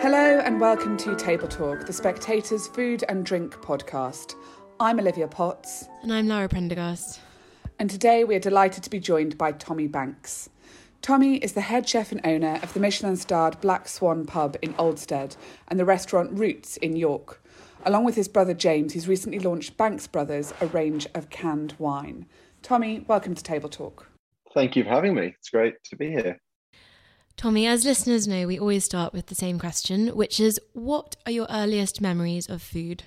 Hello and welcome to Table Talk, the Spectator's food and drink podcast. I'm Olivia Potts. And I'm Laura Prendergast. And today we are delighted to be joined by Tommy Banks. Tommy is the head chef and owner of the Michelin starred Black Swan pub in Oldstead and the restaurant Roots in York. Along with his brother James, he's recently launched Banks Brothers, a range of canned wine. Tommy, welcome to Table Talk. Thank you for having me. It's great to be here. Tommy, as listeners know, we always start with the same question, which is what are your earliest memories of food?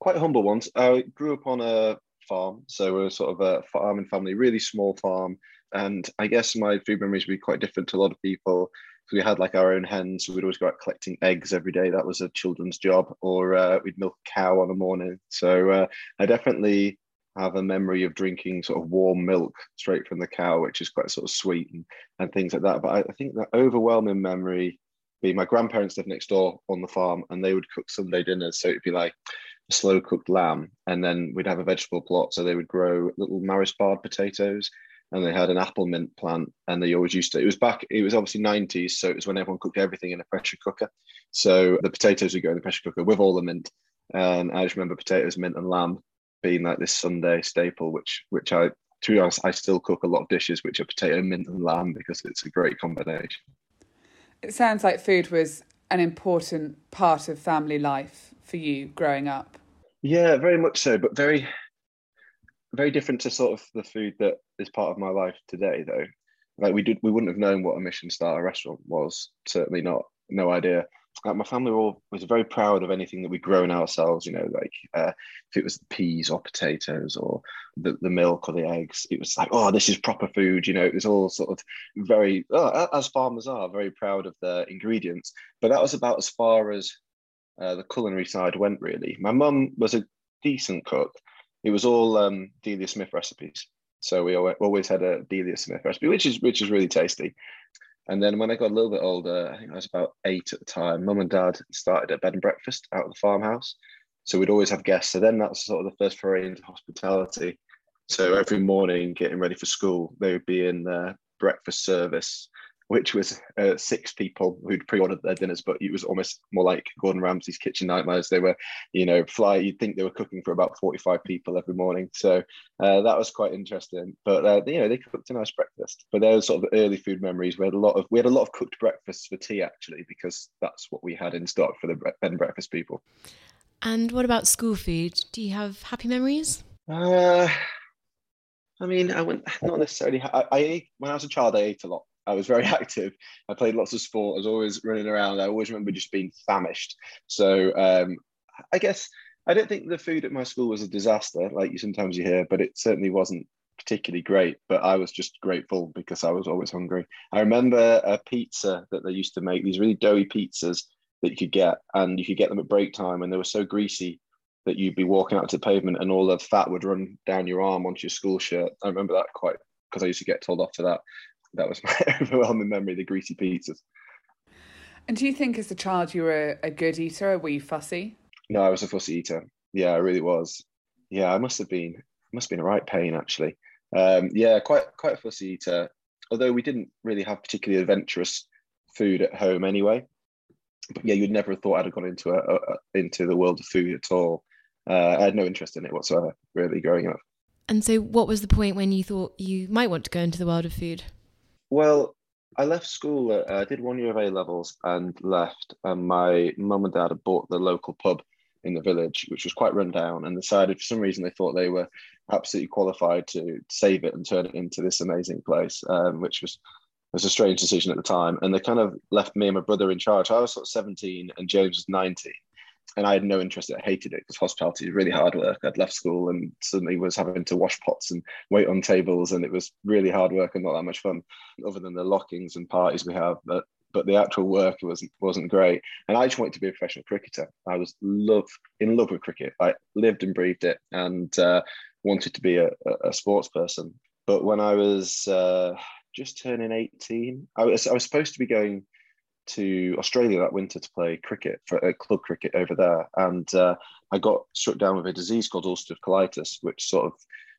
Quite humble ones. I grew up on a farm, so we're sort of a farming family, really small farm. And I guess my food memories would be quite different to a lot of people. So we had like our own hens, so we'd always go out collecting eggs every day. That was a children's job, or uh, we'd milk a cow on a morning. So uh, I definitely have a memory of drinking sort of warm milk straight from the cow, which is quite sort of sweet and, and things like that. But I, I think the overwhelming memory be my grandparents lived next door on the farm and they would cook Sunday dinners. So it'd be like slow cooked lamb. And then we'd have a vegetable plot. So they would grow little Maris Bard potatoes and they had an apple mint plant and they always used to, it was back, it was obviously 90s. So it was when everyone cooked everything in a pressure cooker. So the potatoes would go in the pressure cooker with all the mint. And I just remember potatoes, mint, and lamb being like this Sunday staple, which which I to be honest, I still cook a lot of dishes which are potato, mint, and lamb because it's a great combination. It sounds like food was an important part of family life for you growing up. Yeah, very much so, but very very different to sort of the food that is part of my life today though. Like we did we wouldn't have known what a Michelin star restaurant was, certainly not no idea like my family all was very proud of anything that we'd grown ourselves you know like uh, if it was peas or potatoes or the, the milk or the eggs it was like oh this is proper food you know it was all sort of very oh, as farmers are very proud of their ingredients. But that was about as far as uh, the culinary side went really. My mum was a decent cook. It was all um, delia smith recipes. So we always had a delia smith recipe which is which is really tasty and then when I got a little bit older, I think I was about eight at the time, mum and dad started a bed and breakfast out of the farmhouse. So we'd always have guests. So then that's sort of the first foray into hospitality. So every morning, getting ready for school, they would be in the breakfast service which was uh, six people who'd pre-ordered their dinners, but it was almost more like Gordon Ramsay's kitchen nightmares. They were, you know, fly. You'd think they were cooking for about forty-five people every morning, so uh, that was quite interesting. But uh, you know, they cooked a nice breakfast. But there was sort of early food memories. We had a lot of we had a lot of cooked breakfasts for tea actually, because that's what we had in stock for the bed and breakfast people. And what about school food? Do you have happy memories? Uh, I mean, I went not necessarily. I, I ate when I was a child. I ate a lot. I was very active. I played lots of sport. I was always running around. I always remember just being famished. So um, I guess I don't think the food at my school was a disaster, like you sometimes you hear, but it certainly wasn't particularly great. But I was just grateful because I was always hungry. I remember a pizza that they used to make these really doughy pizzas that you could get, and you could get them at break time, and they were so greasy that you'd be walking out to the pavement and all the fat would run down your arm onto your school shirt. I remember that quite because I used to get told off for that that was my overwhelming memory the greasy pizzas. And do you think as a child you were a, a good eater or were you fussy? No i was a fussy eater. Yeah i really was. Yeah i must have been must have been a right pain actually. Um, yeah quite quite a fussy eater although we didn't really have particularly adventurous food at home anyway. But yeah you'd never have thought i'd have gone into a, a into the world of food at all. Uh, i had no interest in it whatsoever really growing up. And so what was the point when you thought you might want to go into the world of food well, I left school. Uh, I did one year of A levels and left. And my mum and dad had bought the local pub in the village, which was quite run down, and decided for some reason they thought they were absolutely qualified to save it and turn it into this amazing place, um, which was was a strange decision at the time. And they kind of left me and my brother in charge. I was sort of 17 and James was 19 and I had no interest. I hated it because hospitality is really hard work. I'd left school and suddenly was having to wash pots and wait on tables, and it was really hard work and not that much fun, other than the lockings and parties we have. But but the actual work wasn't wasn't great. And I just wanted to be a professional cricketer. I was love in love with cricket. I lived and breathed it, and uh, wanted to be a, a, sports person. But when I was uh, just turning eighteen, I was I was supposed to be going to Australia that winter to play cricket for uh, club cricket over there, and uh, I got struck down with a disease called ulcerative colitis, which sort of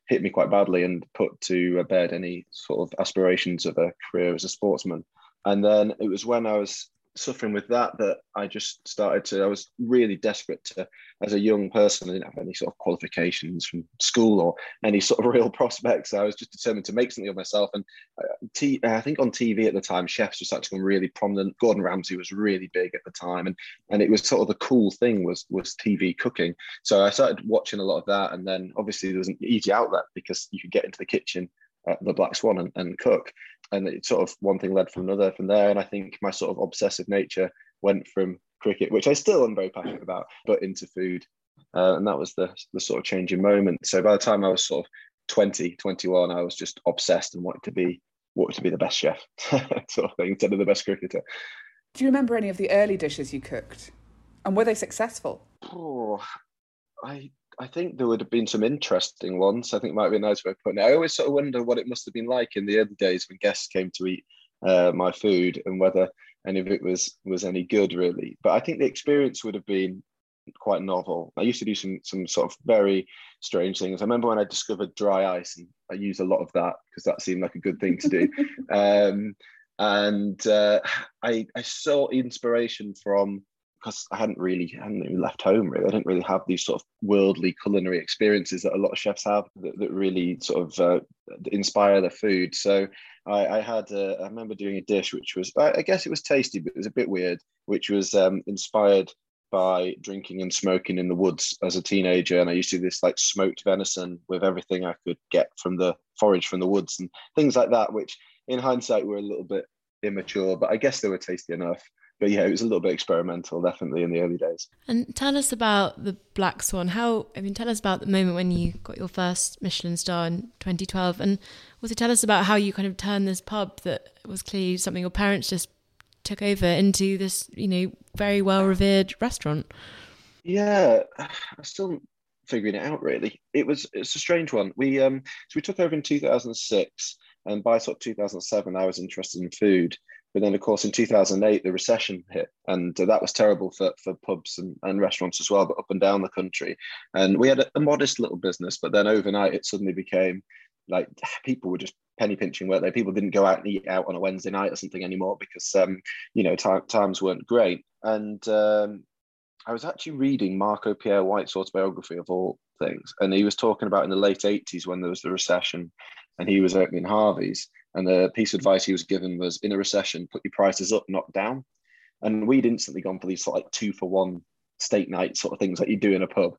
hit me quite badly and put to bed any sort of aspirations of a career as a sportsman. And then it was when I was suffering with that that I just started to. I was really desperate to, as a young person, I didn't have any sort of qualifications from school or any sort of real prospects. I was just determined to make something of myself. And uh, t- I think on TV at the time, chefs were starting to become really prominent. Gordon Ramsay was really big at the time, and and it was sort of the cool thing was was TV cooking. So I started watching a lot of that, and then obviously there was an easy outlet because you could get into the kitchen at the Black Swan and, and cook and it sort of one thing led from another from there. And I think my sort of obsessive nature went from cricket, which I still am very passionate about, but into food. Uh, and that was the, the sort of changing moment. So by the time I was sort of 20, 21, I was just obsessed and wanted to be wanted to be the best chef, sort of thing, instead of the best cricketer. Do you remember any of the early dishes you cooked? And were they successful? Oh, I I think there would have been some interesting ones. I think it might be a nice way of putting it. I always sort of wonder what it must have been like in the early days when guests came to eat uh, my food and whether any of it was was any good really. But I think the experience would have been quite novel. I used to do some some sort of very strange things. I remember when I discovered dry ice, and I used a lot of that because that seemed like a good thing to do. um, and uh, I I saw inspiration from because I hadn't really hadn't even left home really. I didn't really have these sort of worldly culinary experiences that a lot of chefs have that, that really sort of uh, inspire their food. So I, I had a, I remember doing a dish which was I, I, guess it was tasty, but it was a bit weird, which was um, inspired by drinking and smoking in the woods as a teenager. And I used to do this like smoked venison with everything I could get from the forage from the woods and things like that, which in hindsight were a little bit immature, but I guess they were tasty enough but yeah, it was a little bit experimental, definitely in the early days. And tell us about the Black Swan. How I mean, tell us about the moment when you got your first Michelin star in 2012, and also tell us about how you kind of turned this pub that was clearly something your parents just took over into this, you know, very well revered restaurant. Yeah, I'm still figuring it out. Really, it was it's a strange one. We um so we took over in 2006, and by sort of 2007, I was interested in food. But then, of course, in 2008, the recession hit, and uh, that was terrible for, for pubs and, and restaurants as well, but up and down the country. And we had a, a modest little business, but then overnight, it suddenly became like people were just penny pinching, weren't they? People didn't go out and eat out on a Wednesday night or something anymore because, um, you know, times weren't great. And um, I was actually reading Marco Pierre White's autobiography of all things, and he was talking about in the late 80s when there was the recession and he was opening Harvey's and the piece of advice he was given was in a recession, put your prices up, not down. And we'd instantly gone for these sort like two for one steak night sort of things that you do in a pub.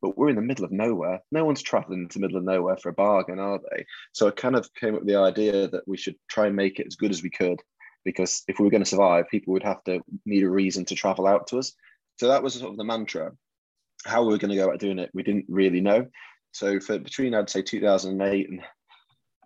But we're in the middle of nowhere. No one's traveling into the middle of nowhere for a bargain, are they? So I kind of came up with the idea that we should try and make it as good as we could, because if we were going to survive, people would have to need a reason to travel out to us. So that was sort of the mantra. How we were going to go about doing it, we didn't really know. So for between I'd say 2008 and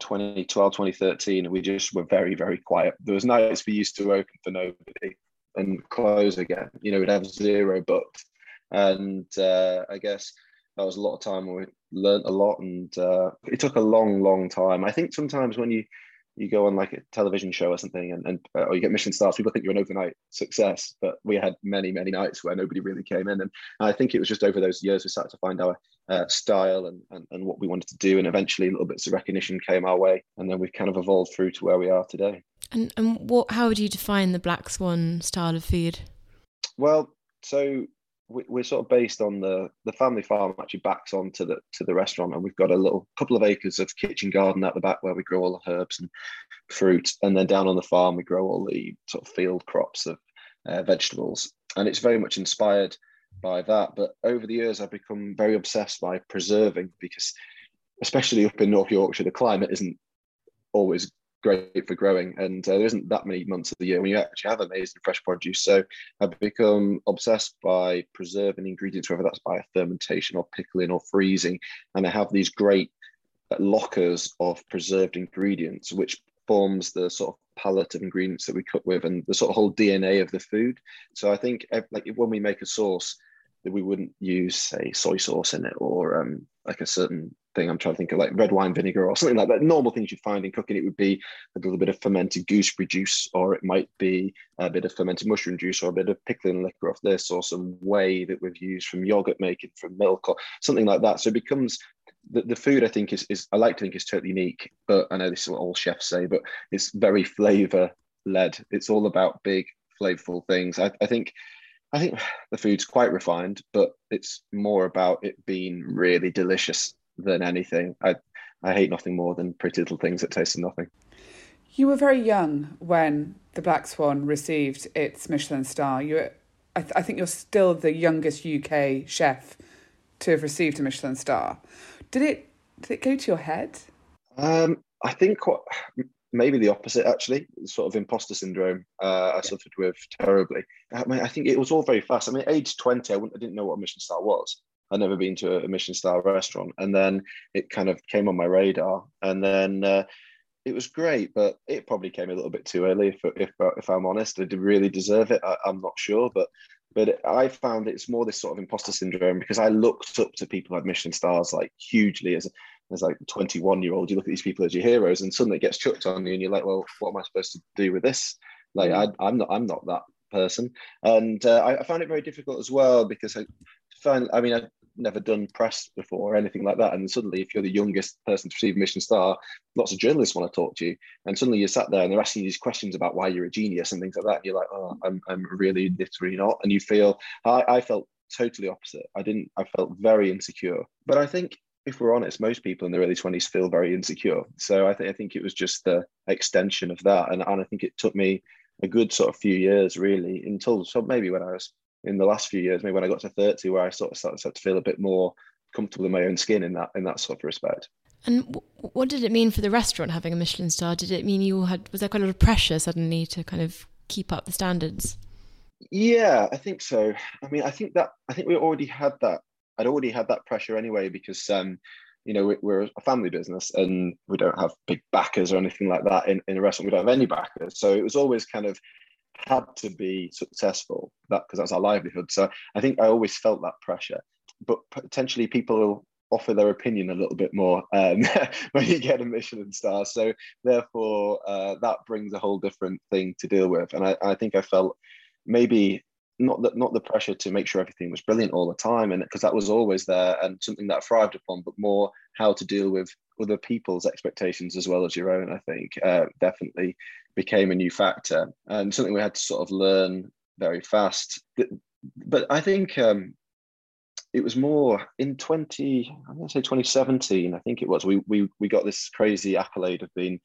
2012, 2013, we just were very, very quiet. There was nights we used to open for nobody and close again. You know, we'd have zero booked. And uh, I guess that was a lot of time we learned a lot and uh, it took a long, long time. I think sometimes when you you go on like a television show or something and, and uh, or you get Michelin stars people think you're an overnight success but we had many many nights where nobody really came in. And i think it was just over those years we started to find our uh, style and, and, and what we wanted to do. And eventually little bits of recognition came our way and then we've kind of evolved through to where we are today. And, and what how would you define the black swan style of food? Well so we're sort of based on the the family farm actually backs onto the to the restaurant and we've got a little couple of acres of kitchen garden at the back where we grow all the herbs and fruit and then down on the farm we grow all the sort of field crops of uh, vegetables. And it's very much inspired by that but over the years i've become very obsessed by preserving because especially up in north yorkshire the climate isn't always great for growing. And uh, there isn't that many months of the year when you actually have amazing fresh produce. So I've become obsessed by preserving ingredients, whether that's by fermentation or pickling or freezing. And I have these great lockers of preserved ingredients, which forms the sort of palette of ingredients that we cook with and the sort of whole DNA of the food. So I think like when we make a sauce, that we wouldn't use say soy sauce in it or um, like a certain thing. I'm trying to think of like red wine vinegar or something like that. Normal things you'd find in cooking, it would be a little bit of fermented gooseberry juice, or it might be a bit of fermented mushroom juice, or a bit of pickling liquor off this, or some whey that we've used from yogurt making from milk, or something like that. So it becomes the, the food I think is, is I like to think is totally unique, but I know this is what all chefs say, but it's very flavor led. It's all about big flavorful things. I, I think I think the food's quite refined, but it's more about it being really delicious than anything. I I hate nothing more than pretty little things that taste of nothing. You were very young when the Black Swan received its Michelin star. You, were, I, th- I think you're still the youngest UK chef to have received a Michelin star. Did it did it go to your head? Um, I think what maybe the opposite actually, sort of imposter syndrome. Uh, I suffered with terribly. I mean, I think it was all very fast. I mean, age twenty, I, I didn't know what a Michelin star was. I'd never been to a Michelin star restaurant, and then it kind of came on my radar, and then. Uh, it was great, but it probably came a little bit too early. If if, if I'm honest, I did really deserve it. I, I'm not sure, but but I found it's more this sort of imposter syndrome because I looked up to people like Michelin stars like hugely as as like 21 year old. You look at these people as your heroes, and suddenly it gets chucked on you, and you're like, well, what am I supposed to do with this? Like. I, am not, I'm not that person, and uh, I, I, found it very difficult as well because I find, I mean, I've never done press before or anything like that, and suddenly, if you're the youngest person to receive Michelin star, lots of journalists want to talk to you, and suddenly you're sat there and they're asking you these questions about why you're a genius and things like that. And you're like, oh, I'm, I'm really literally not, and you feel, I, I felt totally opposite. I didn't. I felt very insecure. But I think if we're honest, most people in their early 20s feel very insecure. So I think I think it was just the extension of that. And, and I think it took me a good sort of few years really until so maybe when I was in the last few years, maybe when I got to 30, where I sort of started, to feel a bit more comfortable in my own skin in that in that sort of respect. And what did it mean for the restaurant having a Michelin star? Did it mean you had was there quite a lot of pressure suddenly to kind of keep up the standards? Yeah, I think so. I mean, I think that I think we already had that I'd already had that pressure anyway because um, you know we're a family business and we don't have big backers or anything like that in, in a restaurant. We don't have any backers, so it was always kind of had to be successful that because that's our livelihood. So I think I always felt that pressure, but potentially people offer their opinion a little bit more um, when you get a Michelin star. So therefore, uh, that brings a whole different thing to deal with. And I, I think I felt maybe not the, not the pressure to make sure everything was brilliant all the time and because that was always there and something that I thrived upon but more how to deal with other people's expectations as well as your own I think uh, definitely became a new factor and something we had to sort of learn very fast. But I think um, it was more in 20 i'm going to say 2017 i think it was we, we we got this crazy accolade of being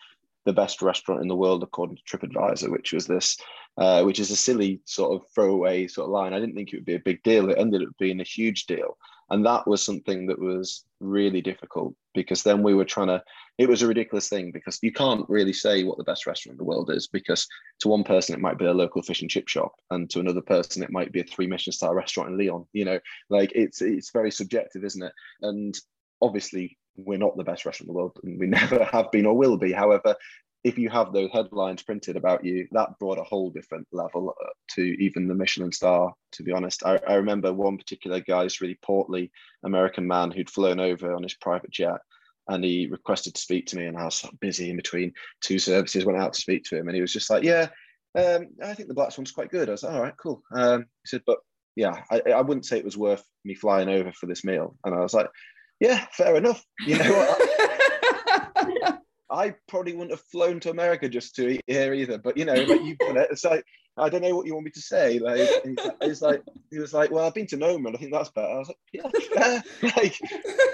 the best restaurant in the world according to TripAdvisor, which was this, uh, which is a silly sort of throwaway sort of line. I didn't think it would be a big deal. It ended up being a huge deal, and that was something that was really difficult because then we were trying to. It was a ridiculous thing because you can't really say what the best restaurant in the world is because to one person it might be a local fish and chip shop, and to another person it might be a three Michelin star restaurant in Lyon. You know, like it's it's very subjective, isn't it? And obviously we're not the best restaurant in the world and we never have been or will be. However, if you have those headlines printed about you, that brought a whole different level uh, to even the Michelin star, to be honest. I, I remember one particular guy, this really portly American man who'd flown over on his private jet and he requested to speak to me and I was busy in between two services, went out to speak to him and he was just like, yeah, um, I think the Black Swan's quite good. I was like, all right, cool. Um, he said, but yeah, I, I wouldn't say it was worth me flying over for this meal. And I was like, yeah, fair enough. You know what? I probably wouldn't have flown to America just to eat here either. But you know, like you've done it. It's like I don't know what you want me to say. Like it's like he was like, well, I've been to Noma and I think that's better. I was like, yeah, like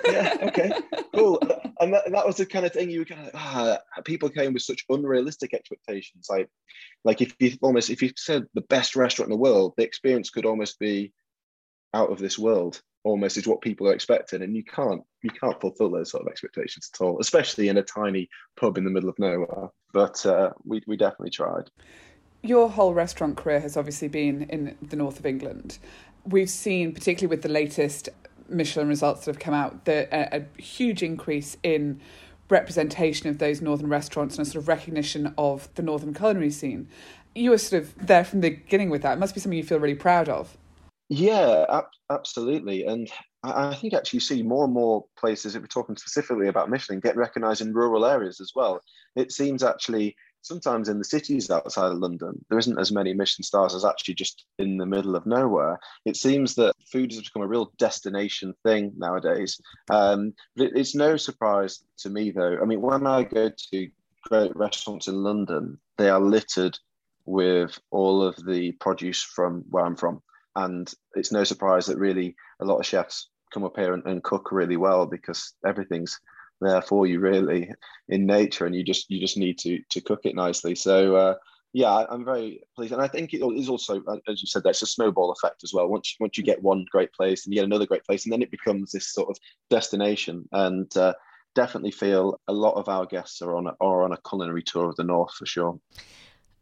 yeah, okay, cool. And that, that was the kind of thing you were kind of ah, people came with such unrealistic expectations. Like like if you almost if you said the best restaurant in the world, the experience could almost be out of this world almost is what people are expecting and you can't you can't fulfill those sort of expectations at all especially in a tiny pub in the middle of nowhere but uh, we, we definitely tried your whole restaurant career has obviously been in the north of england we've seen particularly with the latest michelin results that have come out the, a, a huge increase in representation of those northern restaurants and a sort of recognition of the northern culinary scene. You were sort of there from the beginning with that. It must be something you feel really proud of. Yeah, ab- absolutely. And I, I think actually you see more and more places, if we're talking specifically about Michelin, get recognised in rural areas as well. It seems actually sometimes in the cities outside of London, there isn't as many Michelin stars as actually just in the middle of nowhere. It seems that food has become a real destination thing nowadays. Um, but it, it's no surprise to me, though. I mean, when I go to great restaurants in London, they are littered with all of the produce from where I'm from. And it's no surprise that really a lot of chefs come up here and, and cook really well because everything's there for you really in nature and you just you just need to to cook it nicely. So uh, yeah i'm very pleased. And i think it is also uh, as you said that's a snowball effect as well. Once once you get one great place and you get another great place and then it becomes this sort of destination. And uh, definitely feel a lot of our guests are on are on a culinary tour of the north for sure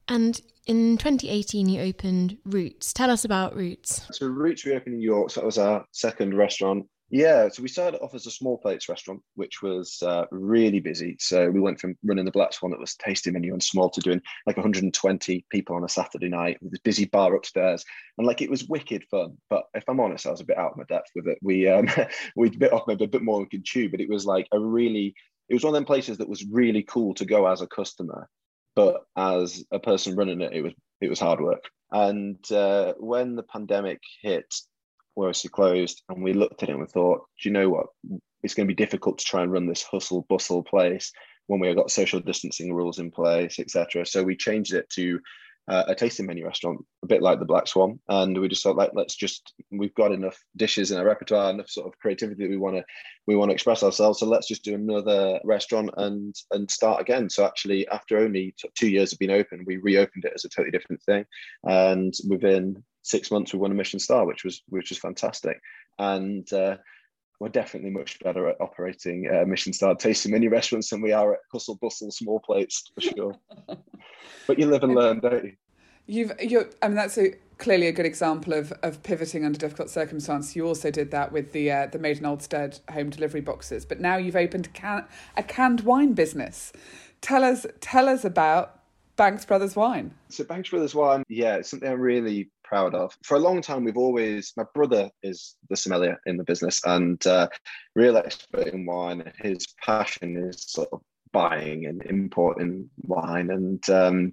and in 2018, you opened Roots. Tell us about Roots. So Roots we opened in York. So that was our second restaurant. Yeah, so we started off as a small plates restaurant, which was uh, really busy. So we went from running the Black Swan that was tasting menu and small to doing like 120 people on a Saturday night with this busy bar upstairs, and like it was wicked fun. But if I'm honest, I was a bit out of my depth with it. We um, we bit off maybe a bit more than we could chew, but it was like a really it was one of them places that was really cool to go as a customer, but as a person running it, it was it was hard work. And uh, when the pandemic hit, Worsley closed, and we looked at it and we thought, do you know what? It's going to be difficult to try and run this hustle bustle place when we've got social distancing rules in place, etc. So we changed it to uh, a tasting menu restaurant, a bit like the Black Swan, and we just thought like let's just we've got enough dishes in our repertoire, enough sort of creativity that we want to we want to express ourselves. So let's just do another restaurant and and start again. So actually, after only two years of being open, we reopened it as a totally different thing, and within six months we won a Michelin star, which was which was fantastic, and. Uh, we're definitely much better at operating uh, Michelin tasting menu restaurants than we are at hustle bustle small plates for sure. but you live and learn, don't you? You've, you I mean, that's a, clearly a good example of, of pivoting under difficult circumstances. You also did that with the uh, the Made in Oldstead home delivery boxes, but now you've opened a, can, a canned wine business. Tell us, tell us about Banks Brothers Wine. So Banks Brothers Wine, yeah, it's something I'm really proud of. For a long time, we've always, my brother is the sommelier in the business and uh, real expert in wine. His passion is sort of buying and importing wine. And um,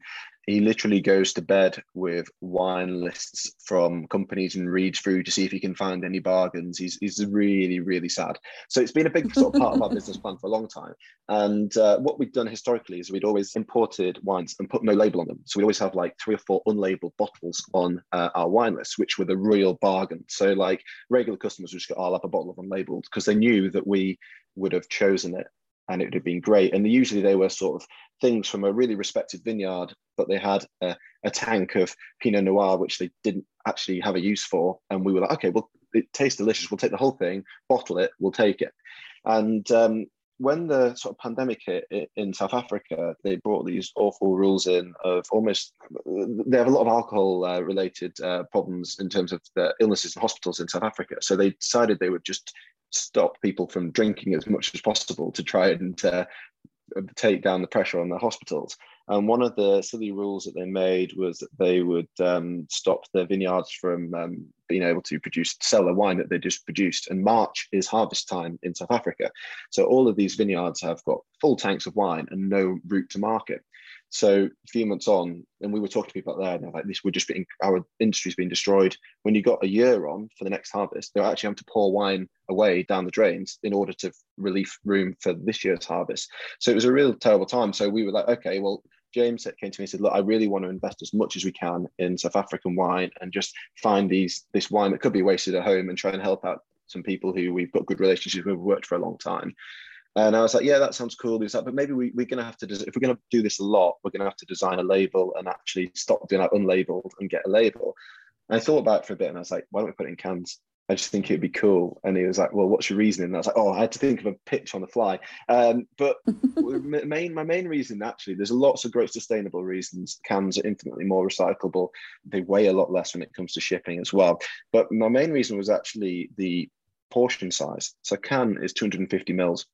he literally goes to bed with wine lists from companies and reads through to see if he can find any bargains. He's, he's really, really sad. So it's been a big sort of part of our business plan for a long time. And uh, what we've done historically is we'd always imported wines and put no label on them. So we always have like three or four unlabeled bottles on uh, our wine list, which were the real bargain. So like regular customers would just go, oh, I'll have a bottle of unlabeled because they knew that we would have chosen it and it would have been great. And usually they were sort of things from a really respected vineyard, but they had a, a, tank of Pinot Noir, which they didn't actually have a use for. And we were like, okay, well, it tastes delicious. We'll take the whole thing, bottle it, we'll take it. And um, when the sort of pandemic hit in South Africa, they brought these awful rules in of almost, they have a lot of alcohol uh, related uh, problems in terms of the illnesses in hospitals in South Africa. So they decided they would just stop people from drinking as much as possible to try and uh, take down the pressure on the hospitals. And one of the silly rules that they made was that they would um, stop their vineyards from um, being able to produce sell the wine that they just produced. And March is harvest time in South Africa, so all of these vineyards have got full tanks of wine and no route to market. So a few months on, and we were talking to people out there, and they're like, "This, we're just being our industry's being destroyed." When you got a year on for the next harvest, they're actually having to pour wine away down the drains in order to relieve room for this year's harvest. So it was a real terrible time. So we were like, "Okay, well." James came to me and said, "Look, I really want to invest as much as we can in South African wine and just find these this wine that could be wasted at home and try and help out some people who we've got good relationships with, worked for a long time." And I was like, yeah, that sounds cool. Like, but maybe we, we're going to have to, if we're going to do this a lot, we're going to have to design a label and actually stop doing that unlabeled and get a label. And I thought about it for a bit and I was like, why don't we put it in cans? I just think it'd be cool. And he was like, well, what's your reasoning? And I was like, oh, I had to think of a pitch on the fly. Um, but main, my main reason, actually, there's lots of great sustainable reasons. Cans are infinitely more recyclable. They weigh a lot less when it comes to shipping as well. But my main reason was actually the portion size. So can is 250 mils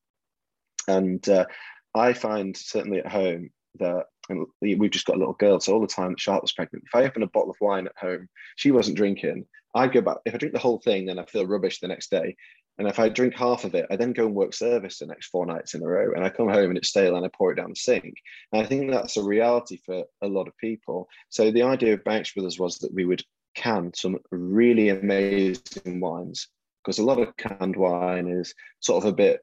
and uh, I find certainly at home that and we've just got a little girl, so all the time that Charlotte was pregnant, if I open a bottle of wine at home, she wasn't drinking. I go back. If I drink the whole thing, then I feel rubbish the next day. And if I drink half of it, I then go and work service the next four nights in a row. And I come home and it's stale and I pour it down the sink. And I think that's a reality for a lot of people. So the idea of Banks Brothers was that we would can some really amazing wines because a lot of canned wine is sort of a bit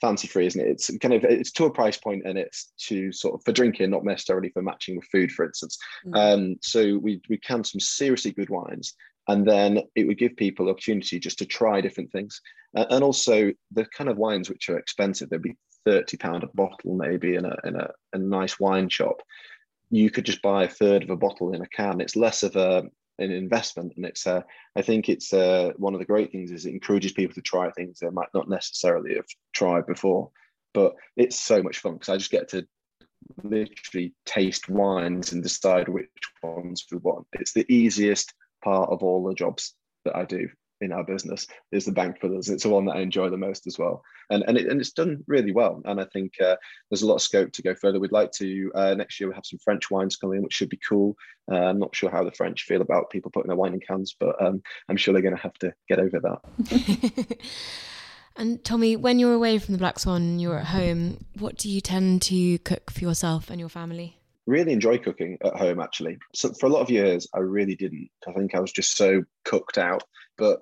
fancy free, isn't it? It's kind of it's to a price point and it's to sort of for drinking, not necessarily for matching with food, for instance. Mm. Um, so we we can some seriously good wines, and then it would give people opportunity just to try different things, uh, and also the kind of wines which are expensive. There'd be thirty pound a bottle, maybe in a in a, a nice wine shop. You could just buy a third of a bottle in a can. It's less of a an investment. And it's uh, i think it's uh, one of the great things is it encourages people to try things they might not necessarily have tried before. But it's so much fun because i just get to literally taste wines and decide which ones we want. It's the easiest part of all the jobs that i do in our business is the Banks Brothers. It's the one that I enjoy the most as well, and and, it, and it's done really well. And I think uh, there's a lot of scope to go further. We'd like to uh, next year we have some French wines coming in, which should be cool. Uh, I'm not sure how the French feel about people putting their wine in cans, but um, I'm sure they're going to have to get over that. and Tommy, when you're away from the Black Swan, you're at home. What do you tend to cook for yourself and your family? really enjoy cooking at home actually so for a lot of years i really didn't i think i was just so cooked out but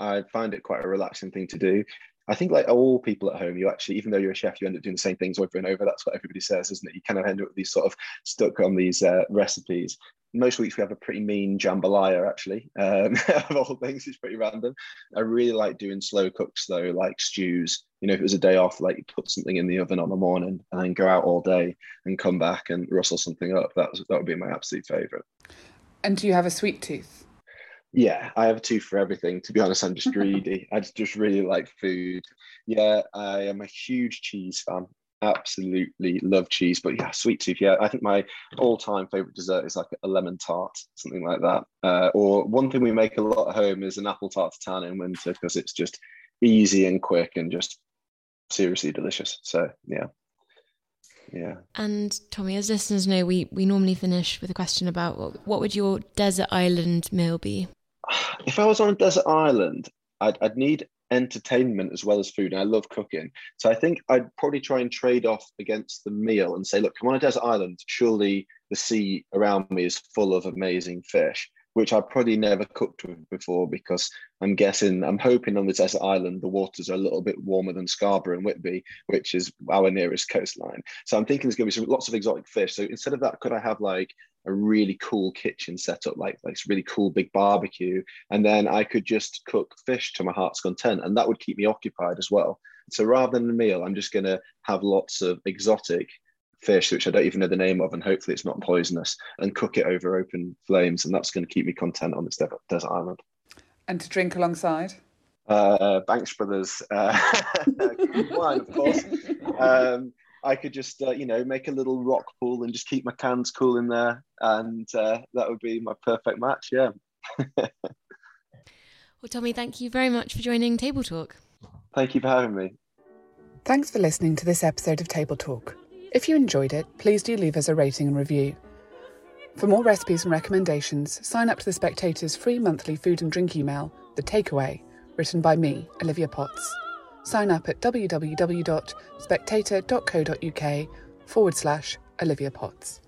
I find it quite a relaxing thing to do. I think like all people at home, you actually, even though you're a chef, you end up doing the same things over and over. That's what everybody says, isn't it? You kind of end up with these sort of stuck on these uh, recipes. Most weeks we have a pretty mean jambalaya, actually. Um, of all things, it's pretty random. I really like doing slow cooks though, like stews. You know, if it was a day off, like you put something in the oven on the morning and then go out all day and come back and rustle something up. That was, that would be my absolute favorite. And do you have a sweet tooth? Yeah, I have a tooth for everything. To be honest, I'm just greedy. I just really like food. Yeah, I am a huge cheese fan. Absolutely love cheese, but yeah, sweet tooth. Yeah, I think my all-time favorite dessert is like a lemon tart, something like that. Uh, or one thing we make a lot at home is an apple tarte tatin in winter because it's just easy and quick and just seriously delicious. So yeah, yeah. And Tommy, as listeners know, we we normally finish with a question about what, what would your desert island meal be? If I was on a desert island, I'd, I'd need entertainment as well as food. And I love cooking. So I think I'd probably try and trade off against the meal and say, look, I'm on a desert island. Surely the sea around me is full of amazing fish which I probably never cooked with before because I'm guessing, I'm hoping on the desert island, the waters are a little bit warmer than Scarborough and Whitby, which is our nearest coastline. So I'm thinking there's going to be some, lots of exotic fish. So instead of that, could I have like a really cool kitchen set up, like like really cool big barbecue, and then I could just cook fish to my heart's content, and that would keep me occupied as well. So rather than a meal, I'm just going to have lots of exotic fish, which I don't even know the name of, and hopefully it's not poisonous, and cook it over open flames, and that's going to keep me content on this desert island. And to drink alongside? Uh, Banks Brothers uh, wine, of course. Um, I could just, uh, you know, make a little rock pool and just keep my cans cool in there, and uh, that would be my perfect match. Yeah. well, Tommy, thank you very much for joining Table Talk. Thank you for having me. Thanks for listening to this episode of Table Talk. If you enjoyed it, please do leave us a rating and review. For more recipes and recommendations, sign up to The Spectator's free monthly food and drink email, The Takeaway, written by me, Olivia Potts. Sign up at www.spectator.co.uk forward slash Olivia Potts.